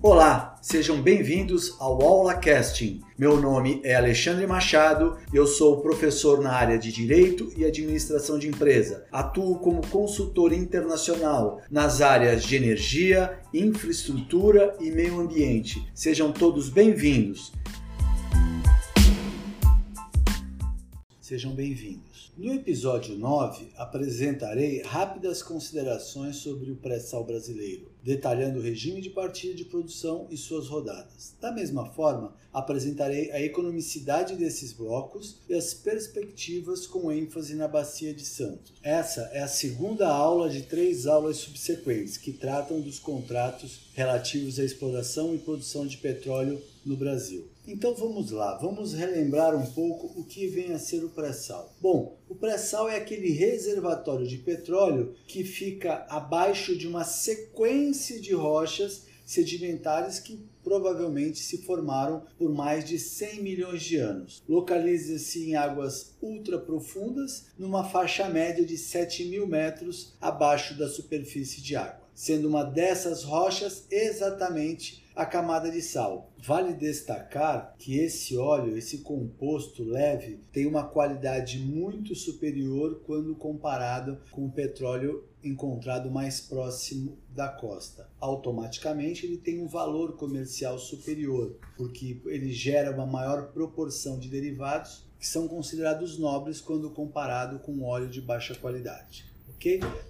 Olá, sejam bem-vindos ao Aula Casting. Meu nome é Alexandre Machado, eu sou professor na área de Direito e Administração de Empresa. Atuo como consultor internacional nas áreas de energia, infraestrutura e meio ambiente. Sejam todos bem-vindos. Sejam bem-vindos. No episódio 9, apresentarei rápidas considerações sobre o pré-sal brasileiro, detalhando o regime de partilha de produção e suas rodadas. Da mesma forma, apresentarei a economicidade desses blocos e as perspectivas com ênfase na Bacia de Santos. Essa é a segunda aula de três aulas subsequentes que tratam dos contratos relativos à exploração e produção de petróleo no Brasil. Então vamos lá, vamos relembrar um pouco o que vem a ser o pré-sal. Bom, o pré-sal é aquele reservatório de petróleo que fica abaixo de uma sequência de rochas sedimentares que provavelmente se formaram por mais de 100 milhões de anos. Localiza-se em águas ultra profundas, numa faixa média de 7 mil metros abaixo da superfície de água, sendo uma dessas rochas exatamente a camada de sal. Vale destacar que esse óleo, esse composto leve, tem uma qualidade muito superior quando comparado com o petróleo encontrado mais próximo da costa. Automaticamente ele tem um valor comercial superior, porque ele gera uma maior proporção de derivados que são considerados nobres quando comparado com óleo de baixa qualidade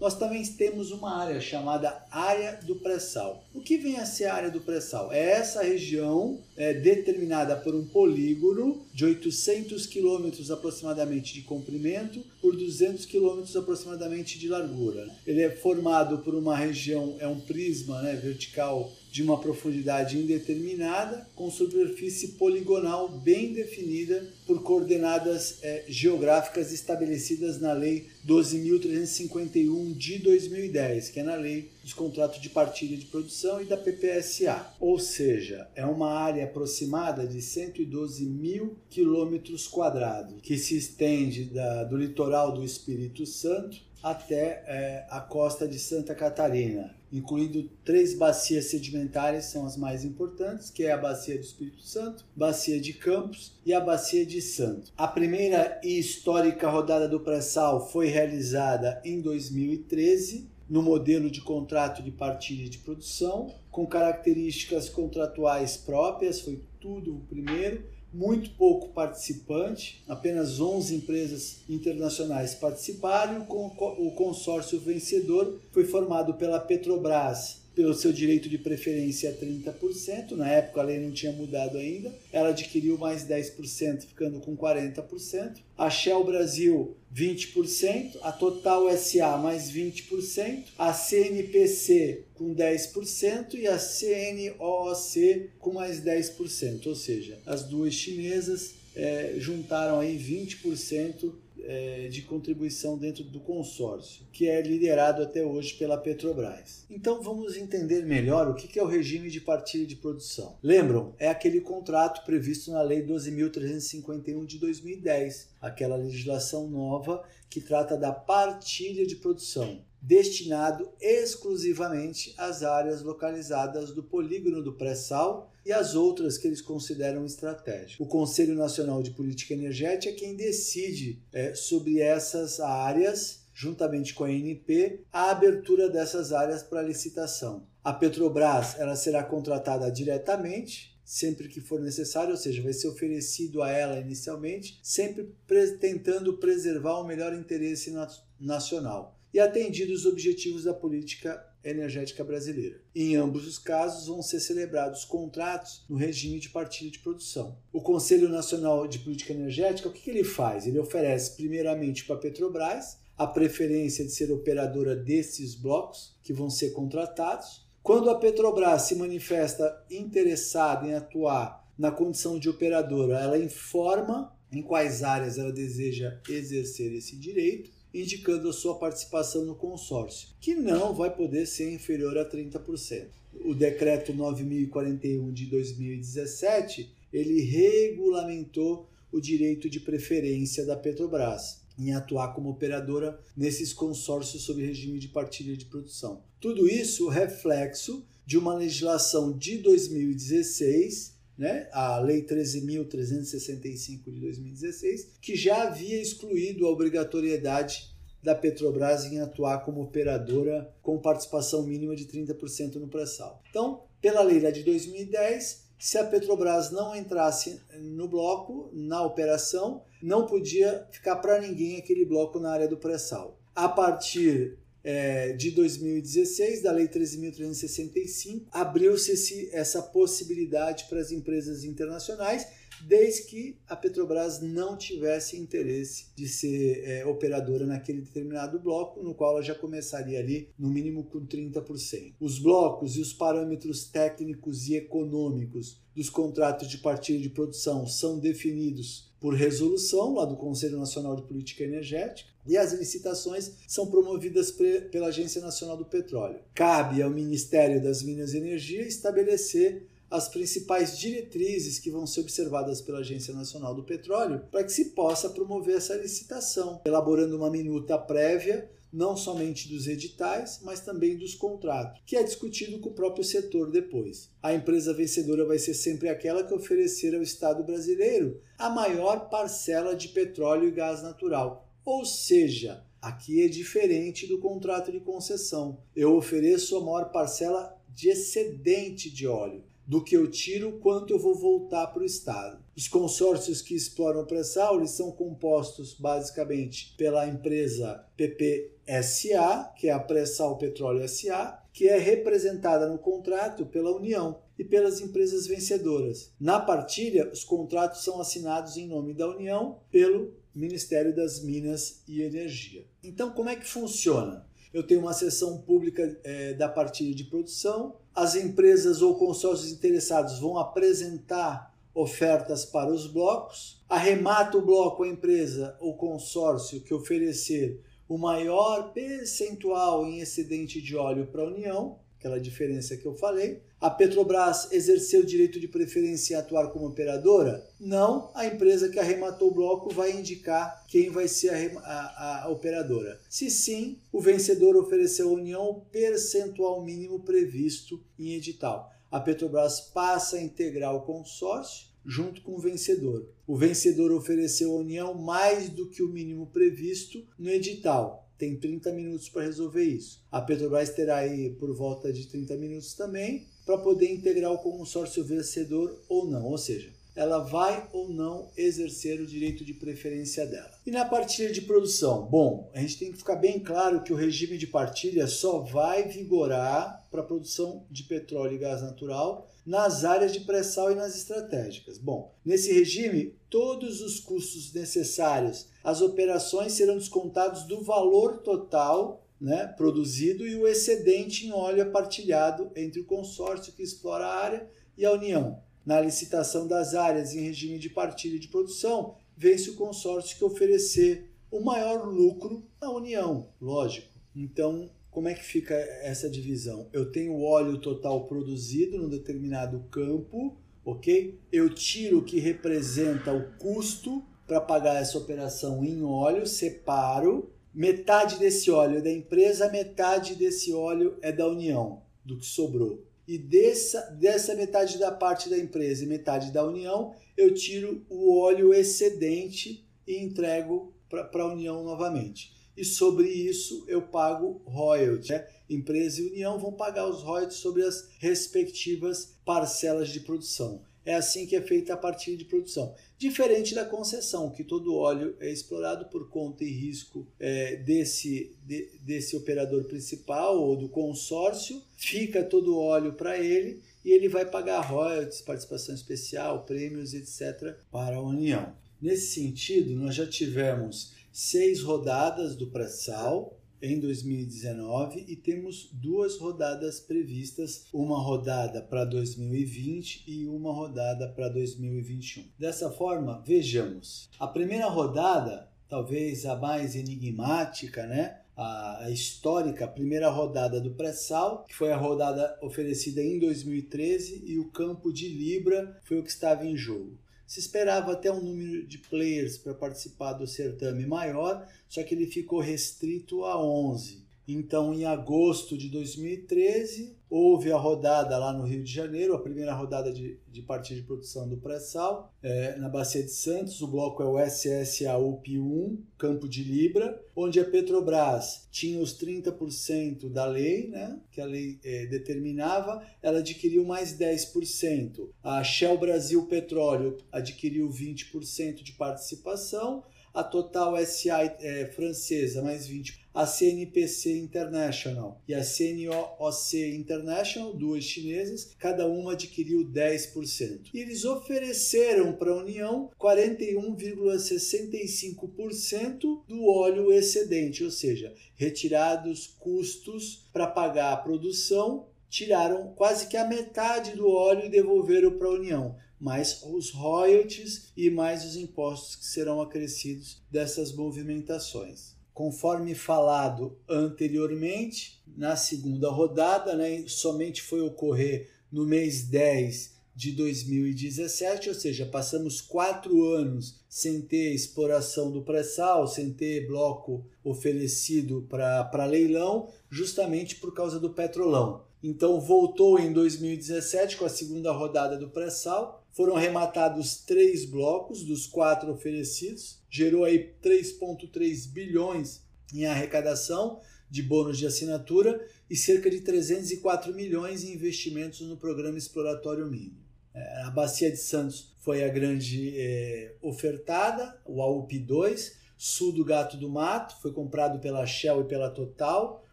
Nós também temos uma área chamada área do pré-sal. O que vem a ser a área do pré-sal? É essa região é, determinada por um polígono de 800 quilômetros aproximadamente de comprimento por 200 quilômetros aproximadamente de largura. Ele é formado por uma região, é um prisma né, vertical de uma profundidade indeterminada, com superfície poligonal bem definida por coordenadas é, geográficas estabelecidas na Lei 12.351 de 2010, que é na Lei dos Contratos de Partilha de Produção e da PPSA. Ou seja, é uma área aproximada de 112 mil quilômetros quadrados, que se estende da, do litoral do Espírito Santo até é, a costa de Santa Catarina, incluindo três bacias sedimentares são as mais importantes, que é a bacia do Espírito Santo, bacia de Campos e a bacia de Santo. A primeira e histórica rodada do pré-sal foi realizada em 2013 no modelo de contrato de partilha de produção, com características contratuais próprias, foi tudo o primeiro muito pouco participante, apenas 11 empresas internacionais participaram. O consórcio vencedor foi formado pela Petrobras, pelo seu direito de preferência a 30%, na época a lei não tinha mudado ainda, ela adquiriu mais 10%, ficando com 40%, a Shell Brasil 20%, a Total SA mais 20%, a CNPC com 10% e a CNOOC com mais 10%, ou seja, as duas chinesas é, juntaram aí 20% é, de contribuição dentro do consórcio, que é liderado até hoje pela Petrobras. Então vamos entender melhor o que é o regime de partilha de produção. Lembram? É aquele contrato previsto na Lei 12.351 de 2010, aquela legislação nova que trata da partilha de produção destinado exclusivamente às áreas localizadas do polígono do pré-sal e às outras que eles consideram estratégicas. O Conselho Nacional de Política Energética é quem decide é, sobre essas áreas, juntamente com a ANP, a abertura dessas áreas para licitação. A Petrobras ela será contratada diretamente sempre que for necessário, ou seja, vai ser oferecido a ela inicialmente, sempre tentando preservar o melhor interesse nacional e atendido os objetivos da política energética brasileira. Em ambos os casos, vão ser celebrados contratos no regime de partilha de produção. O Conselho Nacional de Política Energética, o que, ele faz? Ele oferece, primeiramente, para a Petrobras a preferência de ser operadora desses blocos que vão ser contratados. Quando a Petrobras se manifesta interessada em atuar na condição de operadora, ela informa em quais áreas ela deseja exercer esse direito indicando a sua participação no consórcio, que não vai poder ser inferior a 30%. O decreto 9041 de 2017, ele regulamentou o direito de preferência da Petrobras. em atuar como operadora nesses consórcios sob regime de partilha de produção. Tudo isso reflexo de uma legislação de 2016 né, a Lei 13.365 de 2016, que já havia excluído a obrigatoriedade da Petrobras em atuar como operadora com participação mínima de 30% no pré-sal. Então, pela lei de 2010, se a Petrobras não entrasse no bloco, na operação, não podia ficar para ninguém aquele bloco na área do pré-sal. A partir é, de 2016, da Lei 13.365, abriu-se essa possibilidade para as empresas internacionais, desde que a Petrobras não tivesse interesse de ser é, operadora naquele determinado bloco, no qual ela já começaria ali no mínimo com 30%. Os blocos e os parâmetros técnicos e econômicos dos contratos de partilha de produção são definidos por resolução lá do Conselho Nacional de Política Energética e as licitações são promovidas pela Agência Nacional do Petróleo. Cabe ao Ministério das Minas e Energia estabelecer as principais diretrizes que vão ser observadas pela Agência Nacional do Petróleo para que se possa promover essa licitação, elaborando uma minuta prévia não somente dos editais, mas também dos contratos, que é discutido com o próprio setor depois. A empresa vencedora vai ser sempre aquela que oferecer ao Estado brasileiro a maior parcela de petróleo e gás natural, ou seja, aqui é diferente do contrato de concessão. Eu ofereço a maior parcela de excedente de óleo do que eu tiro, quanto eu vou voltar para o Estado. Os consórcios que exploram o pré-sal são compostos basicamente pela empresa PPSA, que é a Pré-Sal Petróleo SA, que é representada no contrato pela União e pelas empresas vencedoras. Na partilha, os contratos são assinados em nome da União pelo Ministério das Minas e Energia. Então, como é que funciona? Eu tenho uma sessão pública é, da partilha de produção, as empresas ou consórcios interessados vão apresentar ofertas para os blocos, arremata o bloco a empresa ou consórcio que oferecer o maior percentual em excedente de óleo para a União, aquela diferença que eu falei. A Petrobras exerceu o direito de preferência em atuar como operadora? Não, a empresa que arrematou o bloco vai indicar quem vai ser a, a, a operadora. Se sim, o vencedor ofereceu à União o percentual mínimo previsto em edital. A Petrobras passa a integrar o consórcio junto com o vencedor. O vencedor ofereceu à União mais do que o mínimo previsto no edital tem 30 minutos para resolver isso. A Petrobras terá aí por volta de 30 minutos também para poder integrar o consórcio vencedor ou não, ou seja, ela vai ou não exercer o direito de preferência dela. E na partilha de produção? Bom, a gente tem que ficar bem claro que o regime de partilha só vai vigorar para a produção de petróleo e gás natural nas áreas de pré-sal e nas estratégicas. Bom, nesse regime, todos os custos necessários às operações serão descontados do valor total né, produzido e o excedente em óleo é partilhado entre o consórcio que explora a área e a União. Na licitação das áreas em regime de partilha de produção, vence o consórcio que oferecer o maior lucro à União, lógico. Então, como é que fica essa divisão? Eu tenho óleo total produzido num determinado campo, ok? Eu tiro o que representa o custo para pagar essa operação em óleo, separo. Metade desse óleo é da empresa, metade desse óleo é da União, do que sobrou. E dessa, dessa metade da parte da empresa e metade da União, eu tiro o óleo excedente e entrego para a União novamente e sobre isso eu pago royalties. Né? Empresa e União vão pagar os royalties sobre as respectivas parcelas de produção. É assim que é feita a partilha de produção. Diferente da concessão, que todo óleo é explorado por conta e risco é, desse, de, desse operador principal ou do consórcio, fica todo o óleo para ele e ele vai pagar royalties, participação especial, prêmios, etc., para a União. Nesse sentido, nós já tivemos seis rodadas do pré-sal em 2019 e temos duas rodadas previstas, uma rodada para 2020 e uma rodada para 2021. Dessa forma, vejamos. A primeira rodada, talvez a mais enigmática, né? a histórica primeira rodada do pré-sal, que foi a rodada oferecida em 2013 e o campo de Libra foi o que estava em jogo. Se esperava até um número de players para participar do certame maior, só que ele ficou restrito a 11. Então, em agosto de 2013, houve a rodada lá no Rio de Janeiro, a primeira rodada de, de partida de produção do pré-sal, é, na Bacia de Santos. O bloco é o SSAUP1, Campo de Libra, onde a Petrobras tinha os 30% da lei, né, que a lei é, determinava, ela adquiriu mais 10%. A Shell Brasil Petróleo adquiriu 20% de participação a Total SA é, francesa mais 20%, a CNPC International e a CNOOC International, duas chinesas, cada uma adquiriu 10%. E eles ofereceram para a União 41,65% do óleo excedente, ou seja, retirados custos para pagar a produção, tiraram quase que a metade do óleo e devolveram para a União mais os royalties e mais os impostos que serão acrescidos dessas movimentações. Conforme falado anteriormente, na segunda rodada, né, somente foi ocorrer no mês 10 de 2017, ou seja, passamos quatro anos sem ter exploração do pré-sal, sem ter bloco oferecido para leilão, justamente por causa do petrolão. Então voltou em 2017 com a segunda rodada do pré-sal, foram arrematados três blocos dos quatro oferecidos, gerou aí 3,3 bilhões em arrecadação de bônus de assinatura e cerca de 304 milhões em investimentos no programa exploratório mínimo. É, a Bacia de Santos foi a grande é, ofertada, o AUP 2, sul do Gato do Mato, foi comprado pela Shell e pela Total,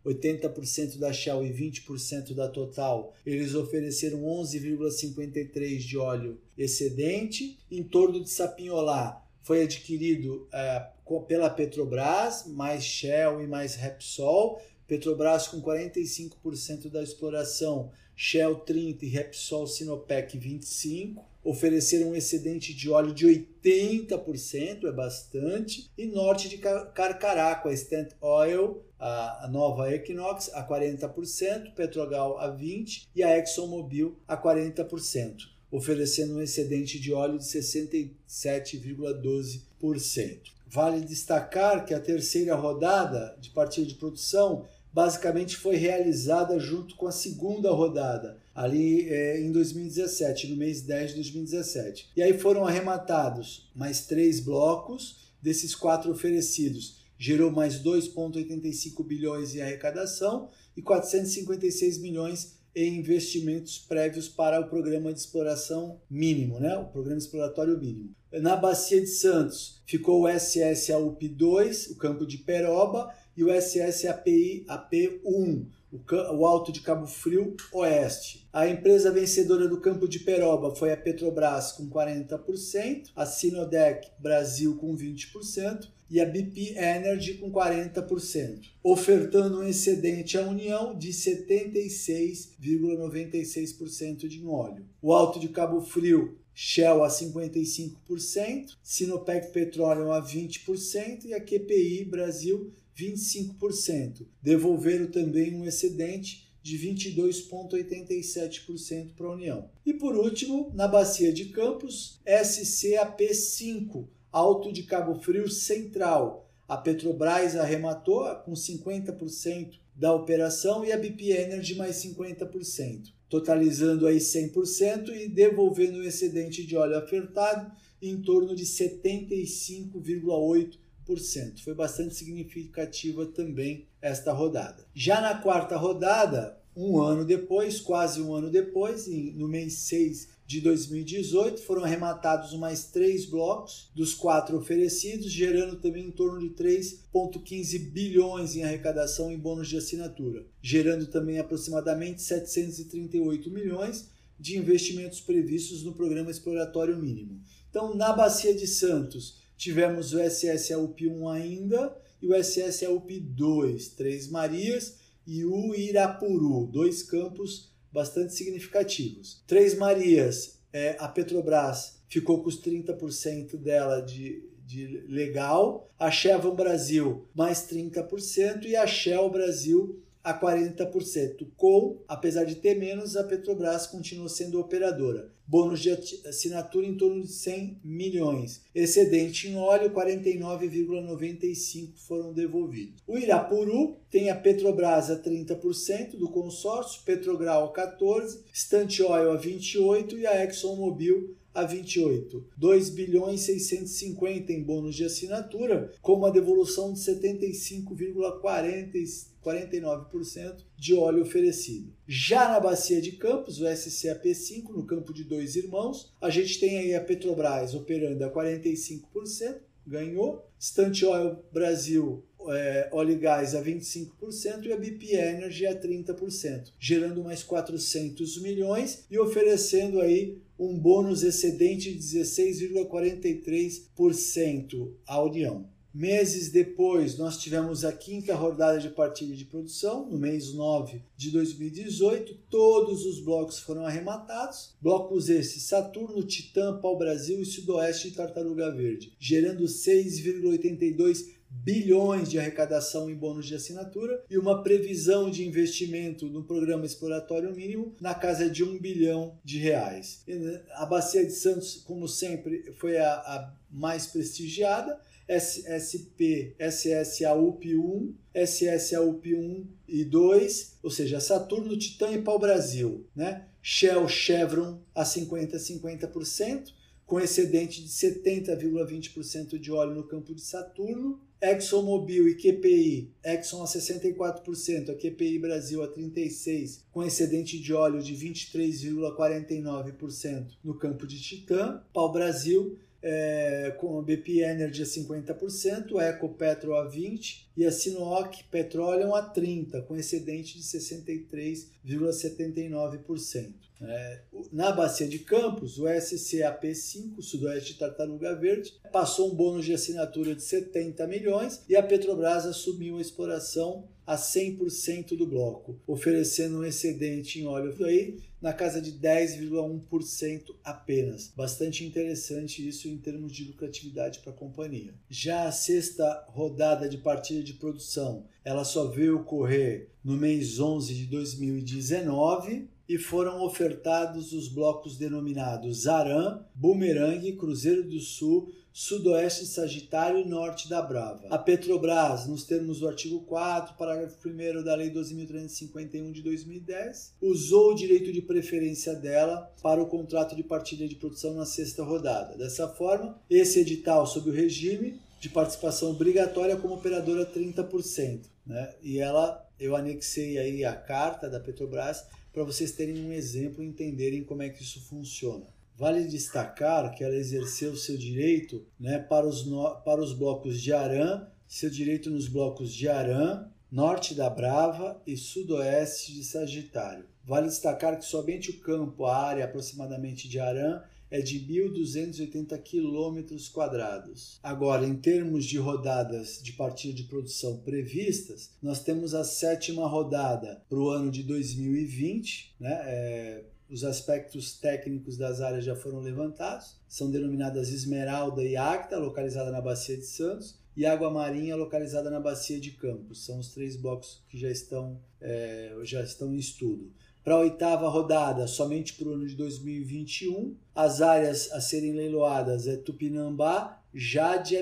80% da Shell e 20% da Total, eles ofereceram 11,53 de óleo excedente. Em torno de Sapinholá foi adquirido é, pela Petrobras, mais Shell e mais Repsol. Petrobras com 45% da exploração, Shell 30 e Repsol Sinopec 25 ofereceram um excedente de óleo de 80%, é bastante, e norte de Carcaraco, a Stant Oil, a nova Equinox a 40%, Petrogal a 20% e a ExxonMobil a 40%, oferecendo um excedente de óleo de 67,12%. Vale destacar que a terceira rodada de partida de produção basicamente foi realizada junto com a segunda rodada, ali é, em 2017, no mês 10 de 2017. E aí foram arrematados mais três blocos desses quatro oferecidos. Gerou mais 2,85 bilhões em arrecadação e 456 milhões em investimentos prévios para o programa de exploração mínimo, né? o programa exploratório mínimo. Na Bacia de Santos ficou o SSAUP 2, o campo de Peroba, e o SSAPI AP1, o Alto de Cabo Frio Oeste. A empresa vencedora do campo de Peroba foi a Petrobras com 40%, a Sinodec Brasil com 20% e a BP Energy com 40%, ofertando um excedente à União de 76,96% de óleo. O Alto de Cabo Frio Shell a 55%, Sinopec Petroleum a 20% e a QPI Brasil 25%. Devolveram também um excedente de 22,87% para a União. E por último, na Bacia de Campos, SCAP5, Alto de Cabo Frio Central. A Petrobras arrematou com 50% da operação e a BP Energy mais 50%, totalizando aí 100% e devolvendo o excedente de óleo ofertado em torno de 75,8%. Foi bastante significativa também esta rodada. Já na quarta rodada, um ano depois, quase um ano depois, no mês 6 de 2018, foram arrematados mais três blocos dos quatro oferecidos, gerando também em torno de 3,15 bilhões em arrecadação em bônus de assinatura, gerando também aproximadamente 738 milhões de investimentos previstos no programa exploratório mínimo. Então, na Bacia de Santos, tivemos o SSLP 1 ainda e o SSLP 2, Três Marias e o Irapuru, dois campos bastante significativos. Três Marias, é, a Petrobras ficou com os 30% dela de, de legal, a Chevron Brasil mais 30% e a Shell Brasil a 40%, com, apesar de ter menos, a Petrobras continua sendo operadora. Bônus de assinatura em torno de 100 milhões. Excedente em óleo, 49,95 foram devolvidos. O Irapuru tem a Petrobras a 30% do consórcio, Petrogral a 14%, Stante Oil a 28% e a ExxonMobil a 28, 2 bilhões 650 em bônus de assinatura, com uma devolução de 75,49% de óleo oferecido. Já na bacia de Campos, o SCAP5, no campo de dois irmãos, a gente tem aí a Petrobras operando a 45%, ganhou, Stante Oil Brasil é, óleo e gás a 25% e a BP Energy a 30%, gerando mais 400 milhões e oferecendo aí um bônus excedente de 16,43% à União. Meses depois, nós tivemos a quinta rodada de partilha de produção, no mês 9 de 2018. Todos os blocos foram arrematados. Blocos esses: Saturno, Titã, Pau Brasil e Sudoeste e Tartaruga Verde, gerando 6,82 bilhões de arrecadação em bônus de assinatura e uma previsão de investimento no programa exploratório mínimo na casa de um bilhão de reais. A Bacia de Santos, como sempre, foi a, a mais prestigiada. SP, SSAUP 1, SSAUP 1 e 2, ou seja, Saturno, Titã e Pau Brasil, né? Shell, Chevron a 50 50%, com excedente de 70,20% de óleo no campo de Saturno, ExxonMobil e QPI, Exxon a 64%, a QPI Brasil a 36%, com excedente de óleo de 23,49% no campo de Titã, Pau Brasil é, com a BP Energy a 50%, a Ecopetro a 20% e a Sinook Petroleum a 30%, com excedente de 63,79%. É, na bacia de Campos, o SCAP5, Sudoeste de Tartaruga Verde, passou um bônus de assinatura de 70 milhões e a Petrobras assumiu a exploração a 100% do bloco, oferecendo um excedente em óleo aí na casa de 10,1% apenas. Bastante interessante isso em termos de lucratividade para a companhia. Já a sexta rodada de partida de produção, ela só veio ocorrer no mês 11 de 2019 e foram ofertados os blocos denominados Aran, Bumerangue, Cruzeiro do Sul, Sudoeste Sagitário e Norte da Brava. A Petrobras, nos termos do artigo 4, parágrafo 1 da Lei 12.351 de 2010, usou o direito de preferência dela para o contrato de partilha de produção na sexta rodada. Dessa forma, esse edital sob o regime de participação obrigatória como operadora 30%. Né? E ela, eu anexei aí a carta da Petrobras para vocês terem um exemplo e entenderem como é que isso funciona. Vale destacar que ela exerceu seu direito né, para, os no... para os blocos de Arã, seu direito nos blocos de Arã, Norte da Brava e Sudoeste de Sagitário. Vale destacar que somente o campo, a área aproximadamente de Arã, é de 1.280 km quadrados. Agora, em termos de rodadas de partida de produção previstas, nós temos a sétima rodada para o ano de 2020, né? É, os aspectos técnicos das áreas já foram levantados, são denominadas Esmeralda e Acta, localizada na Bacia de Santos, e Água Marinha, localizada na Bacia de Campos. São os três blocos que já estão, é, já estão em estudo. Para a oitava rodada, somente para o ano de 2021, as áreas a serem leiloadas é Tupinambá, Jade e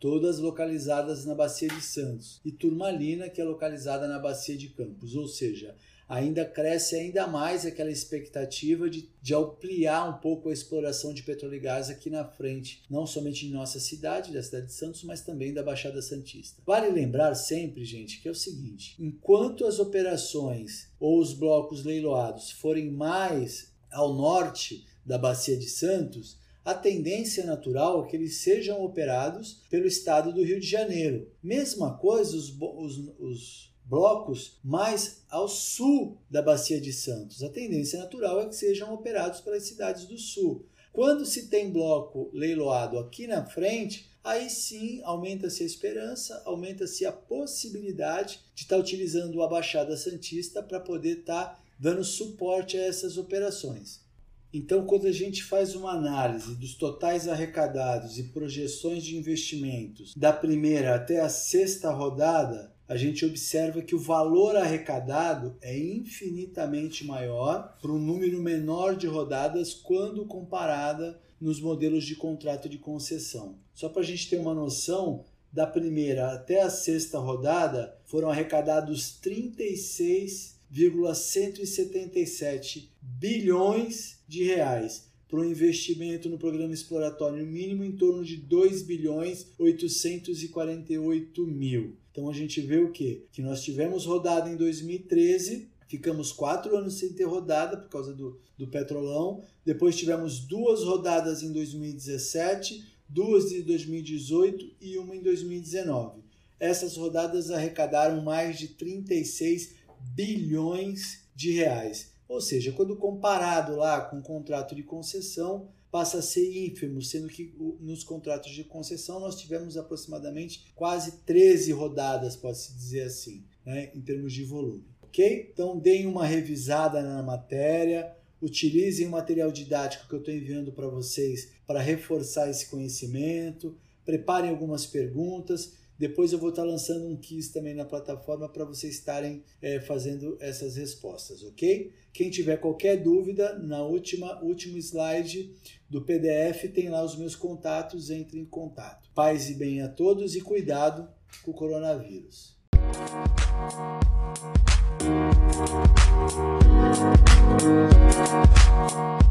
todas localizadas na Bacia de Santos, e Turmalina, que é localizada na Bacia de Campos, ou seja, ainda cresce ainda mais aquela expectativa de, de ampliar um pouco a exploração de petróleo e gás aqui na frente, não somente em nossa cidade, da cidade de Santos, mas também da Baixada Santista. Vale lembrar sempre, gente, que é o seguinte: enquanto as operações ou os blocos leiloados forem mais ao norte da Bacia de Santos, a tendência natural é que eles sejam operados pelo estado do Rio de Janeiro. Mesma coisa, os, os, os blocos mais ao sul da Bacia de Santos. A tendência natural é que sejam operados pelas cidades do sul. Quando se tem bloco leiloado aqui na frente, aí sim aumenta-se a esperança, aumenta-se a possibilidade de estar utilizando a Baixada Santista para poder estar dando suporte a essas operações. Então, quando a gente faz uma análise dos totais arrecadados e projeções de investimentos da primeira até a sexta rodada, a gente observa que o valor arrecadado é infinitamente maior para um número menor de rodadas quando comparada nos modelos de contrato de concessão. Só para a gente ter uma noção, da primeira até a sexta rodada foram arrecadados 36,177 bilhões de reais para um investimento no programa exploratório mínimo em torno de 2 bilhões 848 mil. Então a gente vê o quê? Que nós tivemos rodada em 2013, ficamos quatro anos sem ter rodada por causa do, do petrolão, depois tivemos duas rodadas em 2017, duas em 2018 e uma em 2019. Essas rodadas arrecadaram mais de 36 bilhões de reais. Ou seja, quando comparado lá com o contrato de concessão, passa a ser ínfimo, sendo que nos contratos de concessão nós tivemos aproximadamente quase 13 rodadas, pode-se dizer assim, né, em termos de volume. Ok? Então deem uma revisada na matéria, utilizem o material didático que eu estou enviando para vocês para reforçar esse conhecimento, preparem algumas perguntas depois eu vou estar lançando um quiz também na plataforma para vocês estarem é, fazendo essas respostas, ok? Quem tiver qualquer dúvida, na última último slide do PDF tem lá os meus contatos, entre em contato. Paz e bem a todos e cuidado com o coronavírus. Música